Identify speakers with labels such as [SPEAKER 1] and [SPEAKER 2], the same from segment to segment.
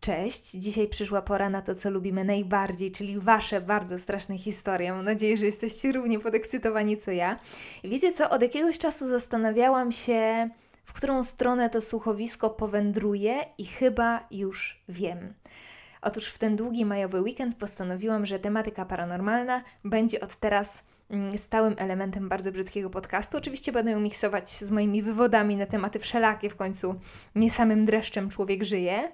[SPEAKER 1] Cześć, dzisiaj przyszła pora na to, co lubimy najbardziej, czyli Wasze bardzo straszne historie. Mam nadzieję, że jesteście równie podekscytowani co ja. Wiecie co, od jakiegoś czasu zastanawiałam się, w którą stronę to słuchowisko powędruje i chyba już wiem. Otóż w ten długi majowy weekend postanowiłam, że tematyka paranormalna będzie od teraz mm, stałym elementem bardzo brzydkiego podcastu. Oczywiście będę ją miksować z moimi wywodami na tematy wszelakie, w końcu nie samym dreszczem człowiek żyje,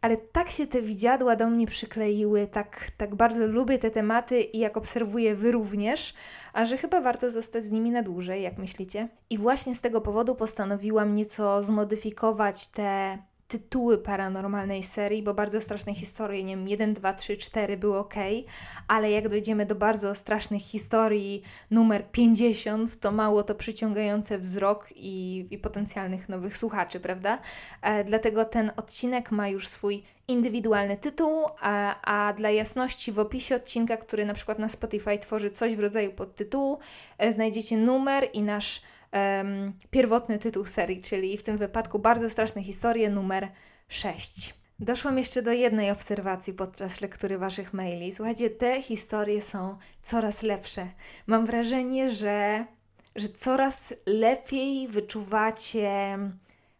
[SPEAKER 1] ale tak się te widziadła do mnie przykleiły, tak, tak bardzo lubię te tematy i jak obserwuję Wy również, a że chyba warto zostać z nimi na dłużej, jak myślicie? I właśnie z tego powodu postanowiłam nieco zmodyfikować te tytuły paranormalnej serii, bo bardzo straszne historie, nie wiem, 1, 2, 3, 4 były ok, ale jak dojdziemy do bardzo strasznych historii numer 50, to mało to przyciągające wzrok i, i potencjalnych nowych słuchaczy, prawda? E, dlatego ten odcinek ma już swój indywidualny tytuł, a, a dla jasności w opisie odcinka, który na przykład na Spotify tworzy coś w rodzaju podtytułu, e, znajdziecie numer i nasz um, pierwotny tytuł serii, czyli w tym wypadku bardzo straszne historie numer 6. Doszłam jeszcze do jednej obserwacji podczas lektury Waszych maili. Słuchajcie, te historie są coraz lepsze. Mam wrażenie, że, że coraz lepiej wyczuwacie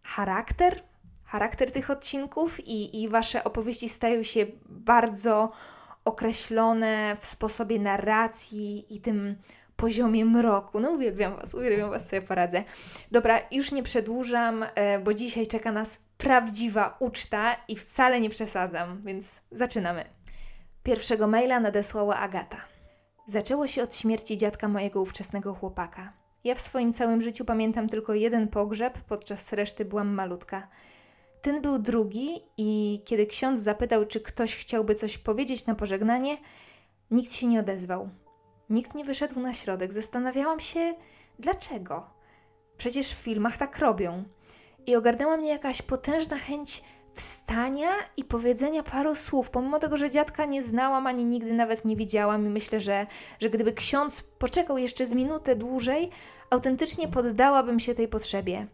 [SPEAKER 1] charakter, charakter tych odcinków i, i Wasze opowieści stają się bardzo określone w sposobie narracji i tym poziomie mroku. No uwielbiam Was, uwielbiam Was, sobie poradzę. Dobra, już nie przedłużam, e, bo dzisiaj czeka nas prawdziwa uczta i wcale nie przesadzam, więc zaczynamy. Pierwszego maila nadesłała Agata. Zaczęło się od śmierci dziadka mojego ówczesnego chłopaka. Ja w swoim całym życiu pamiętam tylko jeden pogrzeb, podczas reszty byłam malutka. Ten był drugi i kiedy ksiądz zapytał, czy ktoś chciałby coś powiedzieć na pożegnanie, nikt się nie odezwał. Nikt nie wyszedł na środek. Zastanawiałam się, dlaczego. Przecież w filmach tak robią. I ogarnęła mnie jakaś potężna chęć wstania i powiedzenia paru słów, pomimo tego, że dziadka nie znałam ani nigdy nawet nie widziałam i myślę, że, że gdyby ksiądz poczekał jeszcze z minutę dłużej, autentycznie poddałabym się tej potrzebie.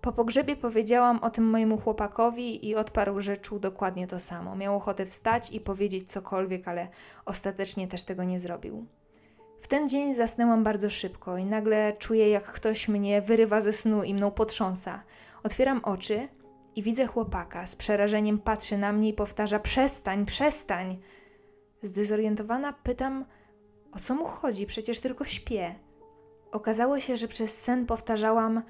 [SPEAKER 1] Po pogrzebie powiedziałam o tym mojemu chłopakowi i odparł, że czuł dokładnie to samo. Miał ochotę wstać i powiedzieć cokolwiek, ale ostatecznie też tego nie zrobił. W ten dzień zasnęłam bardzo szybko i nagle czuję, jak ktoś mnie wyrywa ze snu i mną potrząsa. Otwieram oczy i widzę chłopaka. Z przerażeniem patrzy na mnie i powtarza: Przestań, przestań. Zdezorientowana pytam, o co mu chodzi, przecież tylko śpię. Okazało się, że przez sen powtarzałam: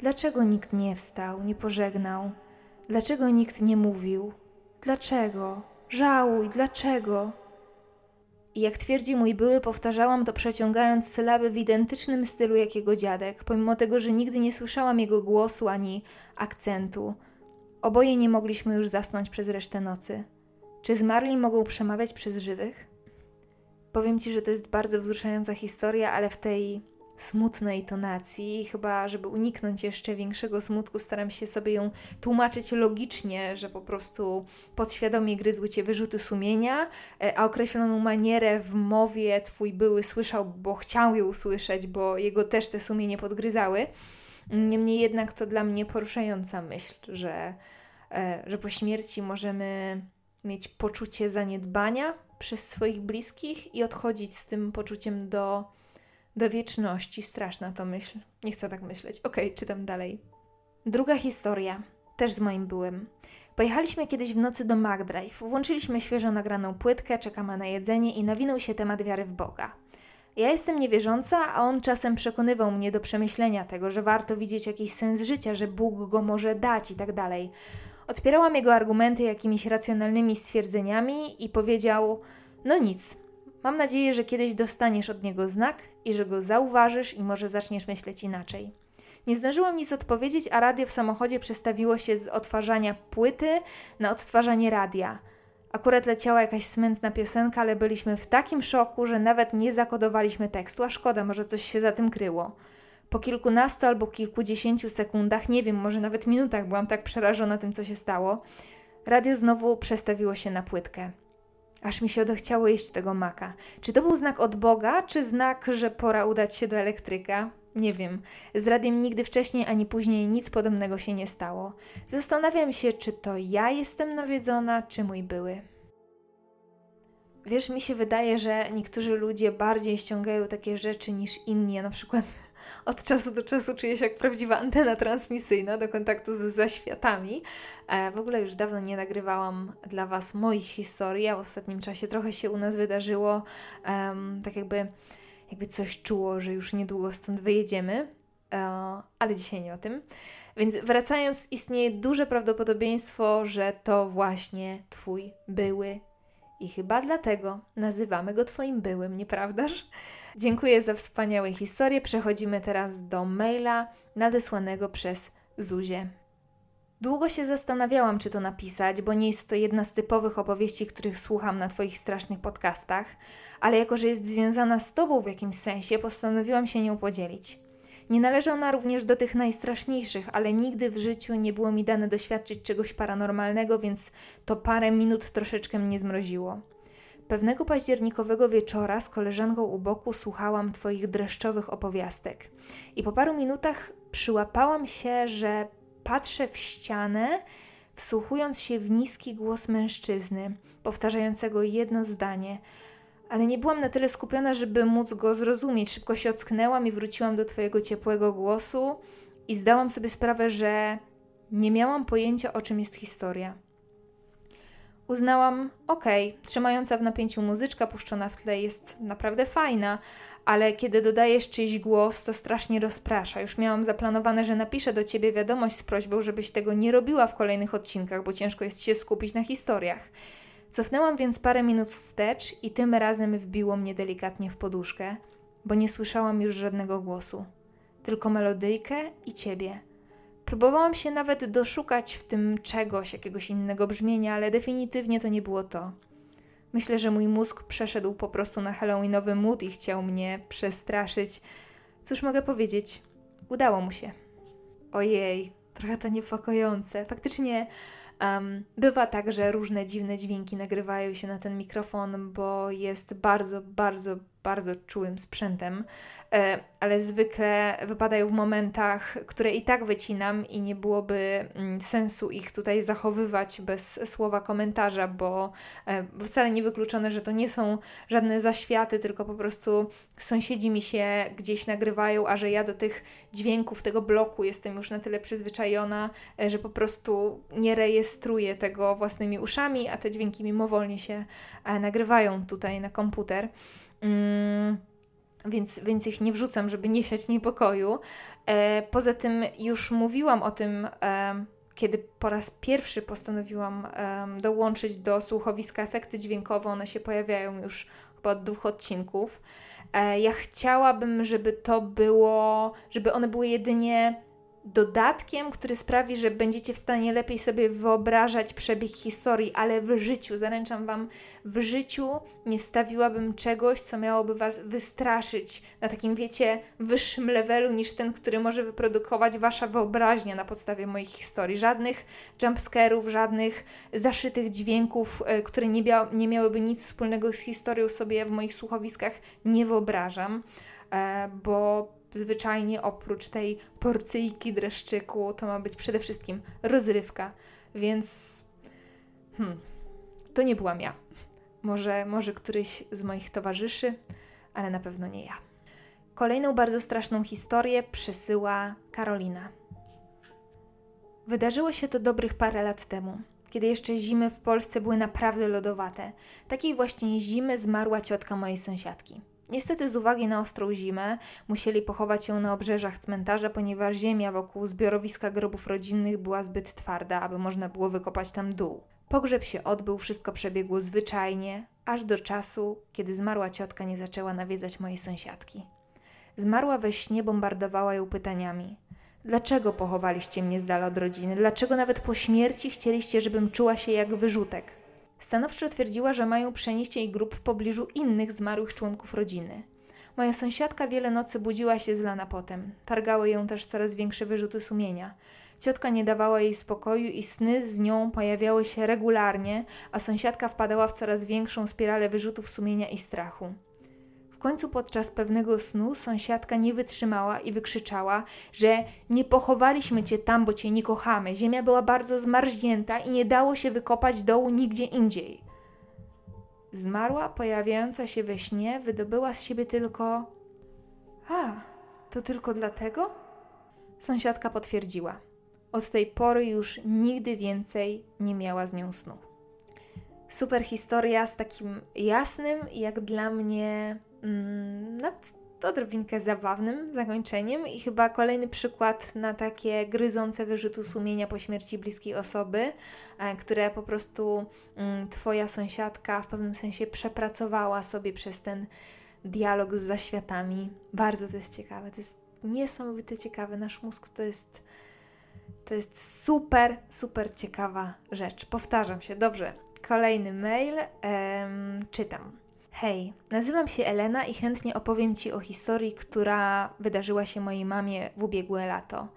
[SPEAKER 1] Dlaczego nikt nie wstał, nie pożegnał? Dlaczego nikt nie mówił? Dlaczego? Żałuj, dlaczego? I jak twierdzi mój były, powtarzałam to przeciągając sylaby w identycznym stylu jak jego dziadek, pomimo tego, że nigdy nie słyszałam jego głosu ani akcentu. Oboje nie mogliśmy już zasnąć przez resztę nocy. Czy zmarli mogą przemawiać przez żywych? Powiem ci, że to jest bardzo wzruszająca historia, ale w tej smutnej tonacji. Chyba, żeby uniknąć jeszcze większego smutku, staram się sobie ją tłumaczyć logicznie, że po prostu podświadomie gryzły cię wyrzuty sumienia, e, a określoną manierę w mowie twój były słyszał, bo chciał ją usłyszeć, bo jego też te sumienie podgryzały. Niemniej jednak to dla mnie poruszająca myśl, że, e, że po śmierci możemy mieć poczucie zaniedbania przez swoich bliskich i odchodzić z tym poczuciem do do wieczności. Straszna to myśl. Nie chcę tak myśleć. Okej, okay, czytam dalej. Druga historia, też z moim byłym. Pojechaliśmy kiedyś w nocy do McDrive, włączyliśmy świeżo nagraną płytkę, czekamy na jedzenie i nawinął się temat wiary w Boga. Ja jestem niewierząca, a on czasem przekonywał mnie do przemyślenia tego, że warto widzieć jakiś sens życia, że Bóg go może dać i tak dalej. Odpierałam jego argumenty jakimiś racjonalnymi stwierdzeniami i powiedział: No nic, Mam nadzieję, że kiedyś dostaniesz od niego znak i że go zauważysz i może zaczniesz myśleć inaczej. Nie zdążyłam nic odpowiedzieć, a radio w samochodzie przestawiło się z odtwarzania płyty na odtwarzanie radia. Akurat leciała jakaś smętna piosenka, ale byliśmy w takim szoku, że nawet nie zakodowaliśmy tekstu, a szkoda, może coś się za tym kryło. Po kilkunastu albo kilkudziesięciu sekundach, nie wiem, może nawet minutach byłam tak przerażona tym, co się stało, radio znowu przestawiło się na płytkę. Aż mi się odechciało jeść tego maka. Czy to był znak od Boga, czy znak, że pora udać się do elektryka? Nie wiem. Z radiem nigdy wcześniej ani później nic podobnego się nie stało. Zastanawiam się, czy to ja jestem nawiedzona, czy mój były. Wiesz, mi się wydaje, że niektórzy ludzie bardziej ściągają takie rzeczy niż inni. Ja na przykład od czasu do czasu czuję się jak prawdziwa antena transmisyjna do kontaktu z zaświatami. E, w ogóle już dawno nie nagrywałam dla Was moich historii, a w ostatnim czasie trochę się u nas wydarzyło, tak jakby, jakby coś czuło, że już niedługo stąd wyjedziemy, e, ale dzisiaj nie o tym. Więc wracając, istnieje duże prawdopodobieństwo, że to właśnie Twój były i chyba dlatego nazywamy go Twoim byłym, nieprawdaż? Dziękuję za wspaniałe historie. Przechodzimy teraz do maila nadesłanego przez Zuzię. Długo się zastanawiałam, czy to napisać, bo nie jest to jedna z typowych opowieści, których słucham na Twoich strasznych podcastach, ale jako, że jest związana z Tobą w jakimś sensie, postanowiłam się nią podzielić. Nie należy ona również do tych najstraszniejszych, ale nigdy w życiu nie było mi dane doświadczyć czegoś paranormalnego, więc to parę minut troszeczkę mnie zmroziło. Pewnego październikowego wieczora z koleżanką u boku słuchałam Twoich dreszczowych opowiastek i po paru minutach przyłapałam się, że patrzę w ścianę, wsłuchując się w niski głos mężczyzny, powtarzającego jedno zdanie – ale nie byłam na tyle skupiona, żeby móc go zrozumieć. Szybko się ocknęłam i wróciłam do Twojego ciepłego głosu i zdałam sobie sprawę, że nie miałam pojęcia, o czym jest historia. Uznałam, okej, trzymająca w napięciu muzyczka puszczona w tle jest naprawdę fajna, ale kiedy dodajesz czyjś głos, to strasznie rozprasza. Już miałam zaplanowane, że napiszę do ciebie wiadomość z prośbą, żebyś tego nie robiła w kolejnych odcinkach, bo ciężko jest się skupić na historiach. Cofnęłam więc parę minut wstecz i tym razem wbiło mnie delikatnie w poduszkę, bo nie słyszałam już żadnego głosu, tylko melodyjkę i ciebie. Próbowałam się nawet doszukać w tym czegoś, jakiegoś innego brzmienia, ale definitywnie to nie było to. Myślę, że mój mózg przeszedł po prostu na halloweenowy mood i chciał mnie przestraszyć. Cóż mogę powiedzieć? Udało mu się. Ojej, trochę to niepokojące. Faktycznie Um, bywa tak, że różne dziwne dźwięki nagrywają się na ten mikrofon, bo jest bardzo, bardzo, bardzo czułym sprzętem, e, ale zwykle wypadają w momentach, które i tak wycinam i nie byłoby mm, sensu ich tutaj zachowywać bez słowa komentarza, bo e, wcale nie wykluczone, że to nie są żadne zaświaty, tylko po prostu sąsiedzi mi się gdzieś nagrywają, a że ja do tych dźwięków tego bloku jestem już na tyle przyzwyczajona, e, że po prostu nie rejestruję tego własnymi uszami, a te dźwięki mimowolnie się nagrywają tutaj na komputer. Mm, więc, więc ich nie wrzucam, żeby nie siać niepokoju. E, poza tym już mówiłam o tym, e, kiedy po raz pierwszy postanowiłam e, dołączyć do słuchowiska efekty dźwiękowe. One się pojawiają już chyba od dwóch odcinków. Ja chciałabym, żeby to było, żeby one były jedynie dodatkiem, który sprawi, że będziecie w stanie lepiej sobie wyobrażać przebieg historii, ale w życiu, zaręczam Wam, w życiu nie wstawiłabym czegoś, co miałoby Was wystraszyć na takim, wiecie, wyższym levelu niż ten, który może wyprodukować Wasza wyobraźnia na podstawie moich historii. Żadnych jumpscarów, żadnych zaszytych dźwięków, e, które nie, nie miałyby nic wspólnego z historią sobie w moich słuchowiskach nie wyobrażam, e, bo zwyczajnie oprócz tej porcyjki dreszczyku to ma być przede wszystkim rozrywka, więc hmm, to nie byłam ja. Może, może któryś z moich towarzyszy, ale na pewno nie ja. Kolejną bardzo straszną historię przesyła Karolina. Wydarzyło się to dobrych parę lat temu, kiedy jeszcze zimy w Polsce były naprawdę lodowate. Takiej właśnie zimy zmarła ciotka mojej sąsiadki. Niestety z uwagi na ostrą zimę musieli pochować ją na obrzeżach cmentarza, ponieważ ziemia wokół zbiorowiska grobów rodzinnych była zbyt twarda, aby można było wykopać tam dół. Pogrzeb się odbył, wszystko przebiegło zwyczajnie, aż do czasu, kiedy zmarła ciotka nie zaczęła nawiedzać mojej sąsiadki. Zmarła we śnie, bombardowała ją pytaniami. Dlaczego pochowaliście mnie z dala od rodziny? Dlaczego nawet po śmierci chcieliście, żebym czuła się jak wyrzutek? Stanowczo twierdziła, że mają przenieść jej grób w pobliżu innych zmarłych członków rodziny. Moja sąsiadka wiele nocy budziła się zlana potem. Targały ją też coraz większe wyrzuty sumienia. Ciotka nie dawała jej spokoju i sny z nią pojawiały się regularnie, a sąsiadka wpadała w coraz większą spiralę wyrzutów sumienia i strachu. Końcu podczas pewnego snu sąsiadka nie wytrzymała i wykrzyczała, że nie pochowaliśmy cię tam, bo cię nie kochamy. Ziemia była bardzo zmarznięta i nie dało się wykopać dołu nigdzie indziej. Zmarła, pojawiająca się we śnie, wydobyła z siebie tylko: A, to tylko dlatego? Sąsiadka potwierdziła. Od tej pory już nigdy więcej nie miała z nią snu. Super historia z takim jasnym, jak dla mnie, mm, nawet odrobinkę zabawnym zakończeniem i chyba kolejny przykład na takie gryzące wyrzutu sumienia po śmierci bliskiej osoby, e, które po prostu mm, Twoja sąsiadka w pewnym sensie przepracowała sobie przez ten dialog z zaświatami. Bardzo to jest ciekawe. To jest niesamowite ciekawe. Nasz mózg to jest to jest super, super ciekawa rzecz. Powtarzam się, dobrze. Kolejny mail. Czytam. Hej, nazywam się Elena i chętnie opowiem Ci o historii, która wydarzyła się mojej mamie w ubiegłe lato.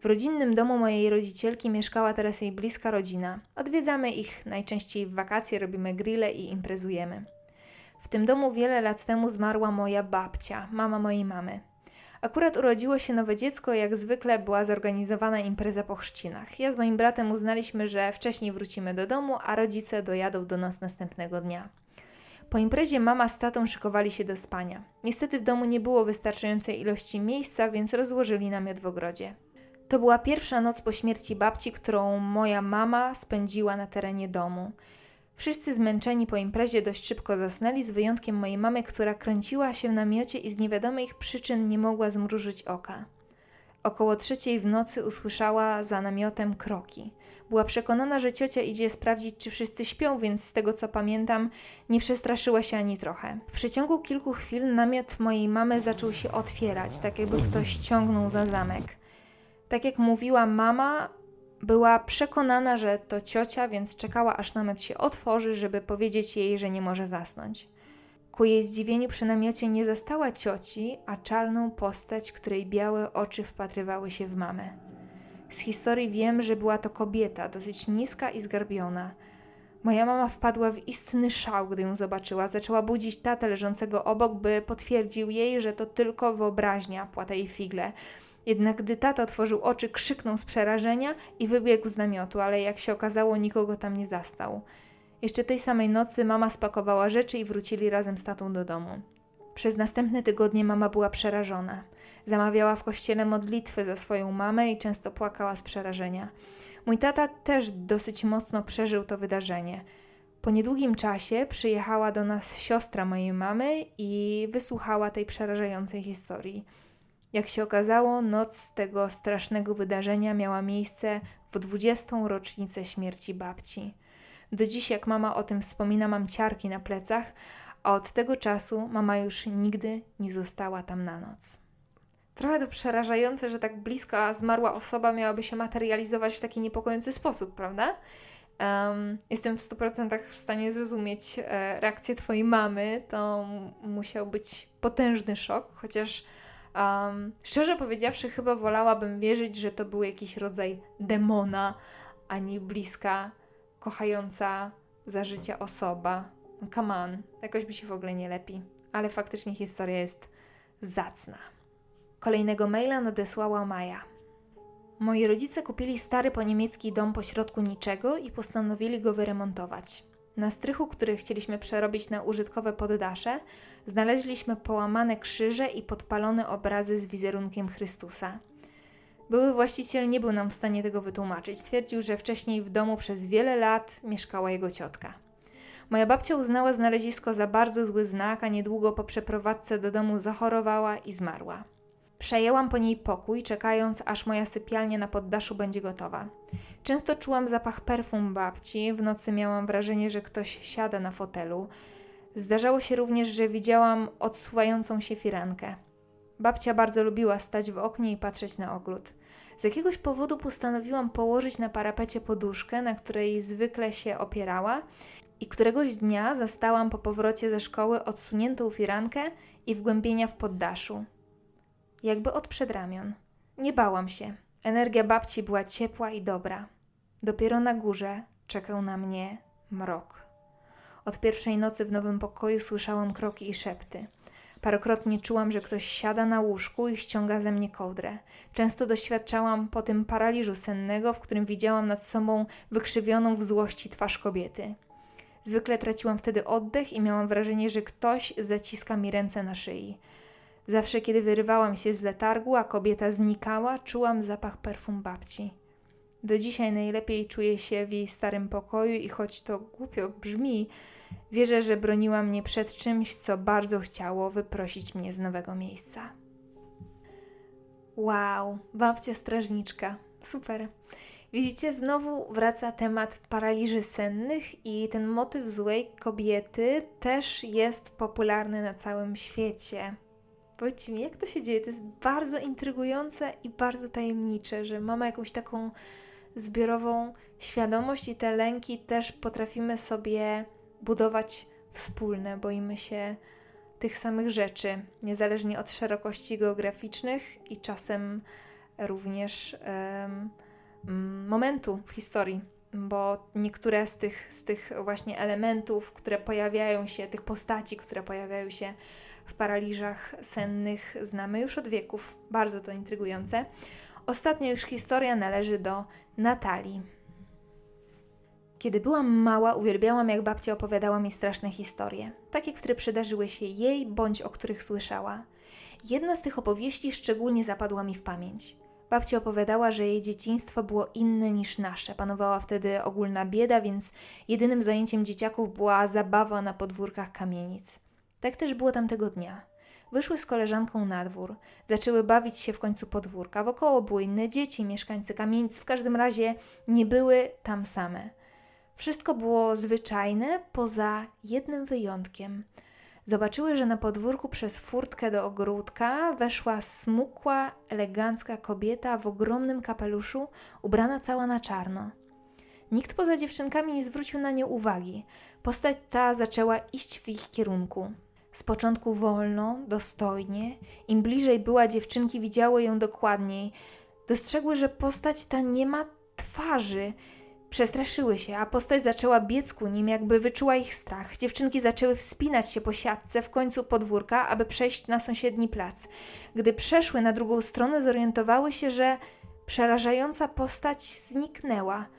[SPEAKER 1] W rodzinnym domu mojej rodzicielki mieszkała teraz jej bliska rodzina. Odwiedzamy ich najczęściej w wakacje, robimy grille i imprezujemy. W tym domu wiele lat temu zmarła moja babcia, mama mojej mamy. Akurat urodziło się nowe dziecko, jak zwykle była zorganizowana impreza po chrzcinach. Ja z moim bratem uznaliśmy, że wcześniej wrócimy do domu, a rodzice dojadą do nas następnego dnia. Po imprezie mama z tatą szykowali się do spania. Niestety w domu nie było wystarczającej ilości miejsca, więc rozłożyli namiot w ogrodzie. To była pierwsza noc po śmierci babci, którą moja mama spędziła na terenie domu. Wszyscy zmęczeni po imprezie dość szybko zasnęli, z wyjątkiem mojej mamy, która kręciła się w namiocie i z niewiadomych przyczyn nie mogła zmrużyć oka. Około trzeciej w nocy usłyszała za namiotem kroki. Była przekonana, że ciocia idzie sprawdzić, czy wszyscy śpią, więc z tego co pamiętam, nie przestraszyła się ani trochę. W przeciągu kilku chwil namiot mojej mamy zaczął się otwierać, tak jakby ktoś ciągnął za zamek. Tak jak mówiła mama, była przekonana, że to ciocia, więc czekała, aż namiot się otworzy, żeby powiedzieć jej, że nie może zasnąć. Ku jej zdziwieniu przy namiocie nie zastała cioci, a czarną postać, której białe oczy wpatrywały się w mamę. Z historii wiem, że była to kobieta, dosyć niska i zgarbiona. Moja mama wpadła w istny szał, gdy ją zobaczyła. Zaczęła budzić tatę leżącego obok, by potwierdził jej, że to tylko wyobraźnia, płata jej figle. Jednak gdy tata otworzył oczy, krzyknął z przerażenia i wybiegł z namiotu, ale jak się okazało, nikogo tam nie zastał. Jeszcze tej samej nocy mama spakowała rzeczy i wrócili razem z tatą do domu. Przez następne tygodnie mama była przerażona. Zamawiała w kościele modlitwy za swoją mamę i często płakała z przerażenia. Mój tata też dosyć mocno przeżył to wydarzenie. Po niedługim czasie przyjechała do nas siostra mojej mamy i wysłuchała tej przerażającej historii. Jak się okazało, noc tego strasznego wydarzenia miała miejsce w dwudziestą rocznicę śmierci babci. Do dziś, jak mama o tym wspomina, mam ciarki na plecach, a od tego czasu mama już nigdy nie została tam na noc. Trochę to przerażające, że tak bliska zmarła osoba miałaby się materializować w taki niepokojący sposób, prawda? Um, jestem w 100% w stanie zrozumieć e, reakcję Twojej mamy. To musiał być potężny szok, chociaż um, szczerze powiedziawszy, chyba wolałabym wierzyć, że to był jakiś rodzaj demona, a nie bliska kochająca za życia osoba. Come on, jakoś by się w ogóle nie lepi. Ale faktycznie historia jest zacna. Kolejnego maila nadesłała Maja. Moi rodzice kupili stary po niemiecki dom pośrodku niczego i postanowili go wyremontować. Na strychu, który chcieliśmy przerobić na użytkowe poddasze, znaleźliśmy połamane krzyże i podpalone obrazy z wizerunkiem Chrystusa. Były właściciel nie był nam w stanie tego wytłumaczyć. Twierdził, że wcześniej w domu przez wiele lat mieszkała jego ciotka. Moja babcia uznała znalezisko za bardzo zły znak, a niedługo po przeprowadzce do domu zachorowała i zmarła. Przejęłam po niej pokój, czekając, aż moja sypialnia na poddaszu będzie gotowa. Często czułam zapach perfum babci, w nocy miałam wrażenie, że ktoś siada na fotelu. Zdarzało się również, że widziałam odsuwającą się firankę. Babcia bardzo lubiła stać w oknie i patrzeć na ogród. Z jakiegoś powodu postanowiłam położyć na parapecie poduszkę, na której zwykle się opierała, i któregoś dnia zastałam po powrocie ze szkoły odsuniętą firankę i wgłębienia w poddaszu. Jakby od przedramion. Nie bałam się. Energia babci była ciepła i dobra. Dopiero na górze czekał na mnie mrok. Od pierwszej nocy w nowym pokoju słyszałam kroki i szepty. Parokrotnie czułam, że ktoś siada na łóżku i ściąga ze mnie kołdrę. Często doświadczałam po tym paraliżu sennego, w którym widziałam nad sobą wykrzywioną w złości twarz kobiety. Zwykle traciłam wtedy oddech i miałam wrażenie, że ktoś zaciska mi ręce na szyi. Zawsze, kiedy wyrywałam się z letargu, a kobieta znikała, czułam zapach perfum babci. Do dzisiaj najlepiej czuję się w jej starym pokoju i choć to głupio brzmi, wierzę, że broniła mnie przed czymś, co bardzo chciało wyprosić mnie z nowego miejsca. Wow, babcia strażniczka. Super. Widzicie, znowu wraca temat paraliży sennych i ten motyw złej kobiety też jest popularny na całym świecie. Powiedzcie mi, jak to się dzieje? To jest bardzo intrygujące i bardzo tajemnicze, że mamy jakąś taką zbiorową świadomość i te lęki też potrafimy sobie budować wspólne. Boimy się tych samych rzeczy, niezależnie od szerokości geograficznych i czasem również um, momentu w historii, bo niektóre z tych, z tych właśnie elementów, które pojawiają się, tych postaci, które pojawiają się w paraliżach sennych, znamy już od wieków. Bardzo to intrygujące. Ostatnia już historia należy do Natalii. Kiedy byłam mała, uwielbiałam, jak babcia opowiadała mi straszne historie, takie, które przydarzyły się jej bądź o których słyszała. Jedna z tych opowieści szczególnie zapadła mi w pamięć. Babcia opowiadała, że jej dzieciństwo było inne niż nasze. Panowała wtedy ogólna bieda, więc jedynym zajęciem dzieciaków była zabawa na podwórkach kamienic. Tak też było tamtego dnia. Wyszły z koleżanką na dwór, zaczęły bawić się w końcu podwórka. Wokoło były inne dzieci, mieszkańcy kamienic, w każdym razie nie były tam same. Wszystko było zwyczajne, poza jednym wyjątkiem. Zobaczyły, że na podwórku przez furtkę do ogródka weszła smukła, elegancka kobieta w ogromnym kapeluszu, ubrana cała na czarno. Nikt poza dziewczynkami nie zwrócił na nie uwagi. Postać ta zaczęła iść w ich kierunku. Z początku wolno, dostojnie, im bliżej była dziewczynki, widziały ją dokładniej. Dostrzegły, że postać ta nie ma twarzy. Przestraszyły się, a postać zaczęła biec ku nim, jakby wyczuła ich strach. Dziewczynki zaczęły wspinać się po siatce w końcu podwórka, aby przejść na sąsiedni plac. Gdy przeszły na drugą stronę, zorientowały się, że przerażająca postać zniknęła –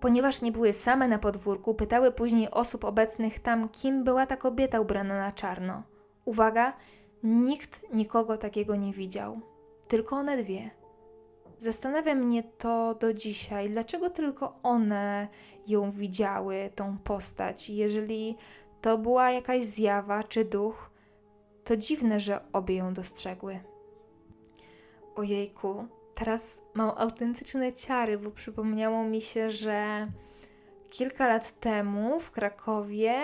[SPEAKER 1] Ponieważ nie były same na podwórku, pytały później osób obecnych tam, kim była ta kobieta ubrana na czarno. Uwaga, nikt nikogo takiego nie widział. Tylko one dwie. Zastanawia mnie to do dzisiaj, dlaczego tylko one ją widziały, tą postać. Jeżeli to była jakaś zjawa czy duch, to dziwne, że obie ją dostrzegły. Ojejku, teraz mam autentyczne ciary, bo przypomniało mi się, że kilka lat temu w Krakowie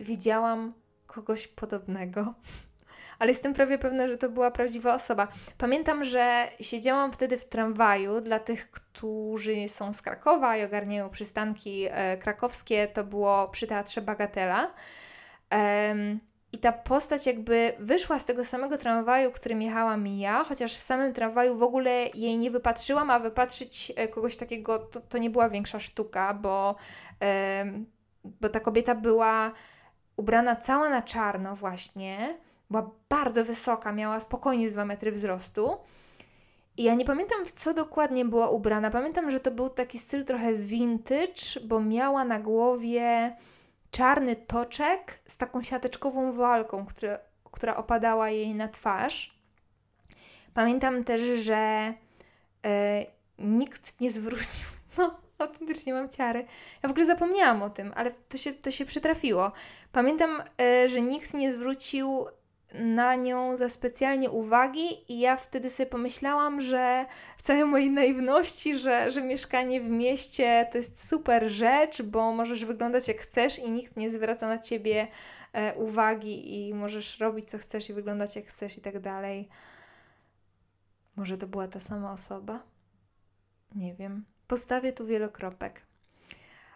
[SPEAKER 1] widziałam kogoś podobnego. Ale jestem prawie pewna, że to była prawdziwa osoba. Pamiętam, że siedziałam wtedy w tramwaju dla tych, którzy są z Krakowa i ogarniają przystanki e, krakowskie. To było przy teatrze Bagatela. I ta postać jakby wyszła z tego samego tramwaju, którym jechałam ja, chociaż w samym tramwaju w ogóle jej nie wypatrzyłam, a wypatrzyć e, kogoś takiego to, to nie była większa sztuka, bo, bo ta kobieta była ubrana cała na czarno właśnie, była bardzo wysoka, miała spokojnie 2 metry wzrostu. I ja nie pamiętam, w co dokładnie była ubrana. Pamiętam, że to był taki styl trochę vintage, bo miała na głowie czarny toczek z taką siateczkową walką, która opadała jej na twarz. Pamiętam też, że e, nikt nie zwrócił. No, autentycznie mam ciary. Ja w ogóle zapomniałam o tym, ale to się, to się przytrafiło. Pamiętam, e, że nikt nie zwrócił na nią za specjalnie uwagi i ja wtedy sobie pomyślałam, że w całej mojej naiwności, że, że mieszkanie w mieście to jest super rzecz, bo możesz wyglądać jak chcesz i nikt nie zwraca na ciebie e, uwagi i możesz robić co chcesz i wyglądać jak chcesz i tak dalej. Może to była ta sama osoba? Nie wiem. Postawię tu wielokropek.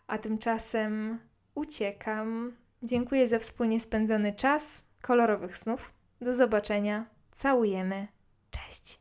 [SPEAKER 1] A tymczasem uciekam. Dziękuję za wspólnie spędzony czas kolorowych snów. Do zobaczenia. Całujemy. Cześć.